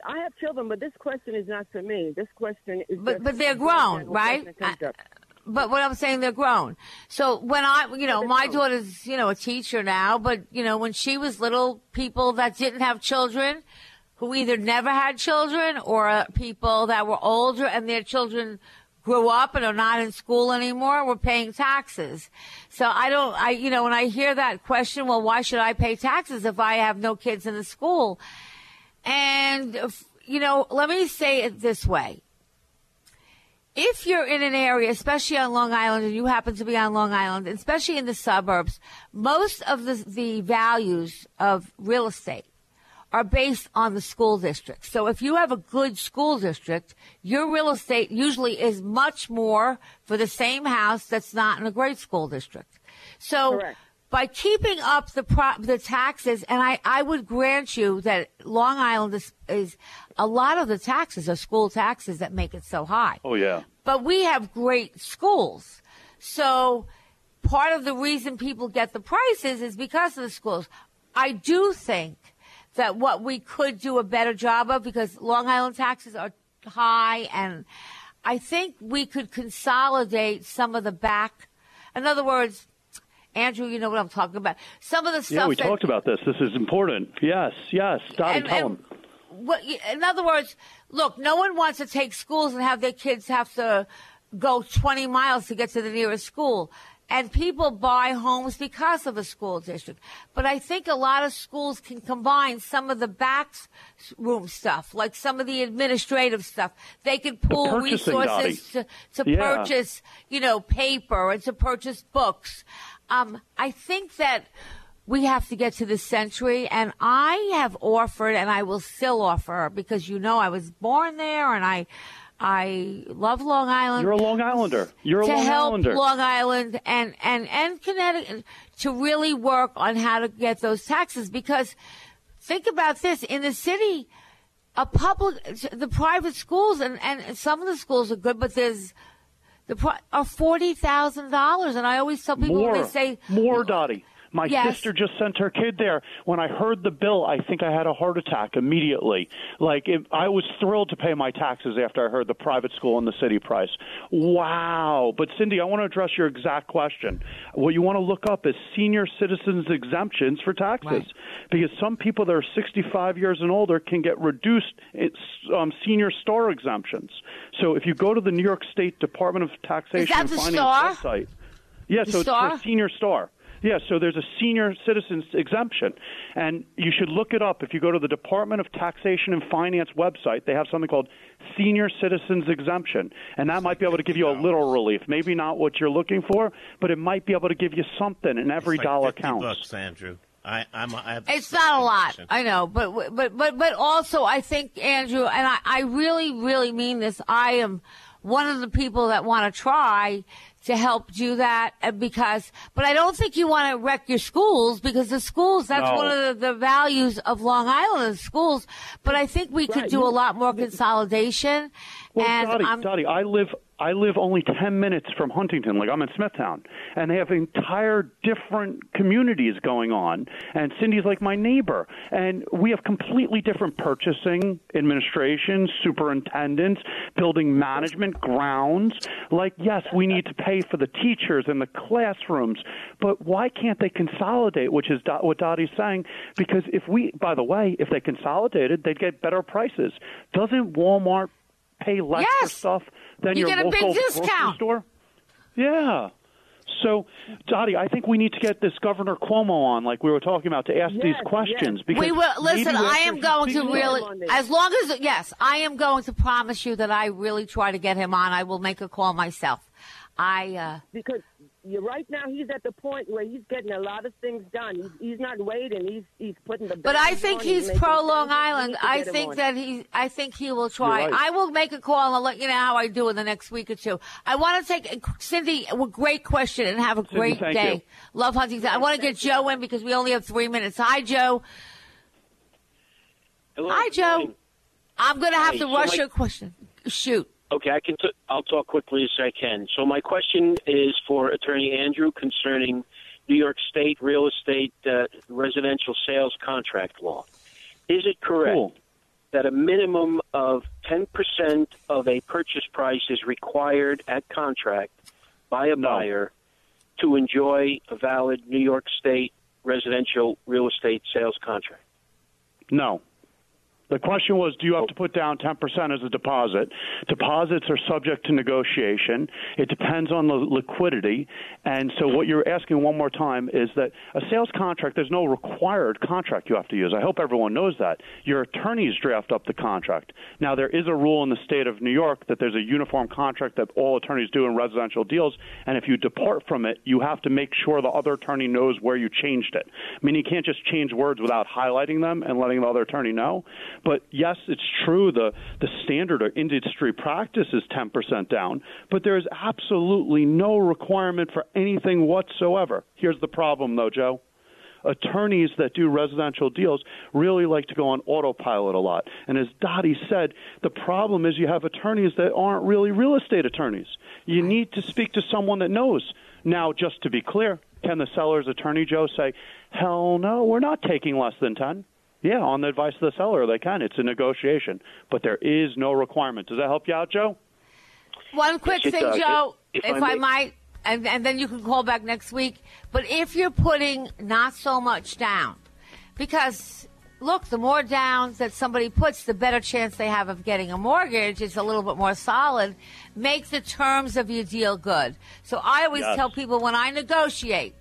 I have children, but this question is not for me. This question is. But but they're grown, right? question that comes up. But what I'm saying, they're grown. So when I, you know, my daughter's, you know, a teacher now, but, you know, when she was little, people that didn't have children, who either never had children or uh, people that were older and their children grew up and are not in school anymore were paying taxes. So I don't, I, you know, when I hear that question, well, why should I pay taxes if I have no kids in the school? And, you know, let me say it this way if you're in an area, especially on Long Island, and you happen to be on Long Island, especially in the suburbs, most of the, the values of real estate are based on the school district. So if you have a good school district, your real estate usually is much more for the same house that's not in a great school district. So by keeping up the pro- the taxes, and I, I would grant you that Long Island is, is a lot of the taxes are school taxes that make it so high. Oh yeah. But we have great schools. So part of the reason people get the prices is because of the schools. I do think that what we could do a better job of because Long Island taxes are high and I think we could consolidate some of the back. In other words, Andrew, you know what I'm talking about. Some of the stuff Yeah, we that talked about this. This is important. Yes, yes. Dottie, And- tell and- him. what, in other words, look, no one wants to take schools and have their kids have to go 20 miles to get to the nearest school. And people buy homes because of a school district. But I think a lot of schools can combine some of the back room stuff, like some of the administrative stuff. They can pool resources to, to Yeah. purchase, you know, paper and to purchase books. Um, I think that we have to get to this century and I have offered and I will still offer because you know I was born there and I I love Long Island. You're a Long Islander. You're a Long Islander. to Long help. Long Island and and and Connecticut to really work on how to get those taxes because think about this in the city a public the private schools and and some of the schools are good but there's the are forty thousand dollars and I always tell people more, when they say more, Dottie. My Yes. sister just sent her kid there. When I heard the bill, I think I had a heart attack immediately. Like it, I was thrilled to pay my taxes after I heard the private school and the city price. Wow! But Cindy, I want to address your exact question. What you want to look up is senior citizens exemptions for taxes, because some people that are 65 years and older can get reduced um, senior star exemptions. So if you go to the New York State Department of Taxation and Finance star? website. Yeah, The so it's star? for senior star. Yeah, so there's a senior citizens exemption, and you should look it up. If you go to the Department of Taxation and Finance website, they have something called senior citizens exemption, and that might be able to give you a little relief. Maybe not what you're looking for, but it might be able to give you something, and every It's like dollar 50 counts. bucks, Andrew. I, I'm, I have It's not a lot, I know, but but but but also I think Andrew, and I, I really really mean this. I am one of the people that want to try to help do that uh, because, but I don't think you want to wreck your schools because the schools that's No. one of the, the values of Long Island schools. But I think we could Right. do a lot more consolidation. Well, and Dottie, I'm, Dottie, I live I live only ten minutes from Huntington. Like I'm in Smithtown, and they have entire different communities going on. And Cindy's like my neighbor, and we have completely different purchasing, administration, superintendents, building management, grounds. Like yes, we need to pay for the teachers and the classrooms, but why can't they consolidate? Which is what Dottie's saying. Because if we, by the way, if they consolidated, they'd get better prices. Doesn't Walmart pay less for stuff than You your get a big local grocery discount. store? Yeah. So, Dottie, I think we need to get this Governor Cuomo on, like we were talking about, to ask these questions. Because we will listen. I am going to really, as long as yes, I am going to promise you that I really try to get him on. I will make a call myself. I uh, because you right now he's at the point where he's getting a lot of things done. He's, he's not waiting. He's he's putting the. But I think on, he's pro Long Island. I think that he. I think he will try. Right. I will make a call and I'll let you know how I do in the next week or two. I want to take uh, Cindy. A great question and have a great thank day. you. Love Huntington. I want to get Joe in because we only have three minutes. Hi, Joe. Hi, Joe. I'm going to have Hi, to so rush your question. Shoot. Okay, I can. T- I'll talk quickly as I can. So my question is for Attorney Andrew concerning New York State real estate uh, residential sales contract law. Is it correct that a minimum of ten percent of a purchase price is required at contract by a buyer to enjoy a valid New York State residential real estate sales contract? No. The question was, do you have to put down 10% as a deposit? Deposits are subject to negotiation. It depends on the liquidity. And so what you're asking one more time is that a sales contract, there's no required contract you have to use. I hope everyone knows that. Your attorneys draft up the contract. Now, there is a rule in the state of New York that there's a uniform contract that all attorneys do in residential deals. And if you depart from it, you have to make sure the other attorney knows where you changed it. I mean, you can't just change words without highlighting them and letting the other attorney know. But yes, it's true the the standard or industry practice is 10% down, but there is absolutely no requirement for anything whatsoever. Here's the problem though, Joe. Attorneys that do residential deals really like to go on autopilot a lot. And as Dottie said, the problem is you have attorneys that aren't really real estate attorneys. You need to speak to someone that knows. Now, just to be clear, can the seller's attorney, Joe, say, hell no, we're not taking less than 10? Yeah, on the advice of the seller, they can. It's a negotiation, but there is no requirement. Does that help you out, Joe? One quick Yes, thing, does. Joe, If- if, if I I might, and, and then you can call back next week. But if you're putting not so much down, because look, the more down that somebody puts, the better chance they have of getting a mortgage. It's a little bit more solid. Make the terms of your deal good. So I always Yes. tell people when I negotiate,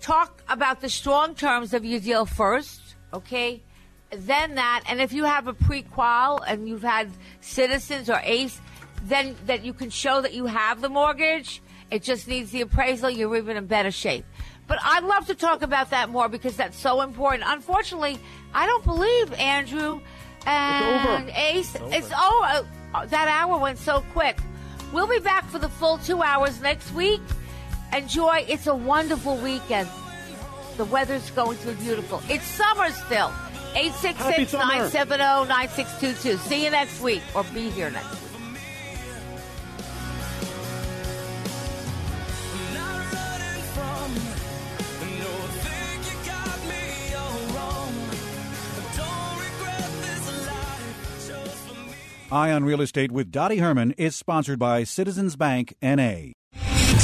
talk about the strong terms of your deal first, okay? Then that, and if you have a prequal and you've had citizens or ACE, then that you can show that you have the mortgage. It just needs the appraisal. You're even in better shape. But I'd love to talk about that more because that's so important. Unfortunately, I don't believe Andrew and over. Ace. It's over. It's over. Oh, uh, that hour went so quick. We'll be back for the full two hours next week. Enjoy. It's a wonderful weekend. The weather's going to be beautiful. It's summer still. 866 970 9622. See you next week or be here next week. Eye on Real Estate with Dottie Herman is sponsored by Citizens Bank NA.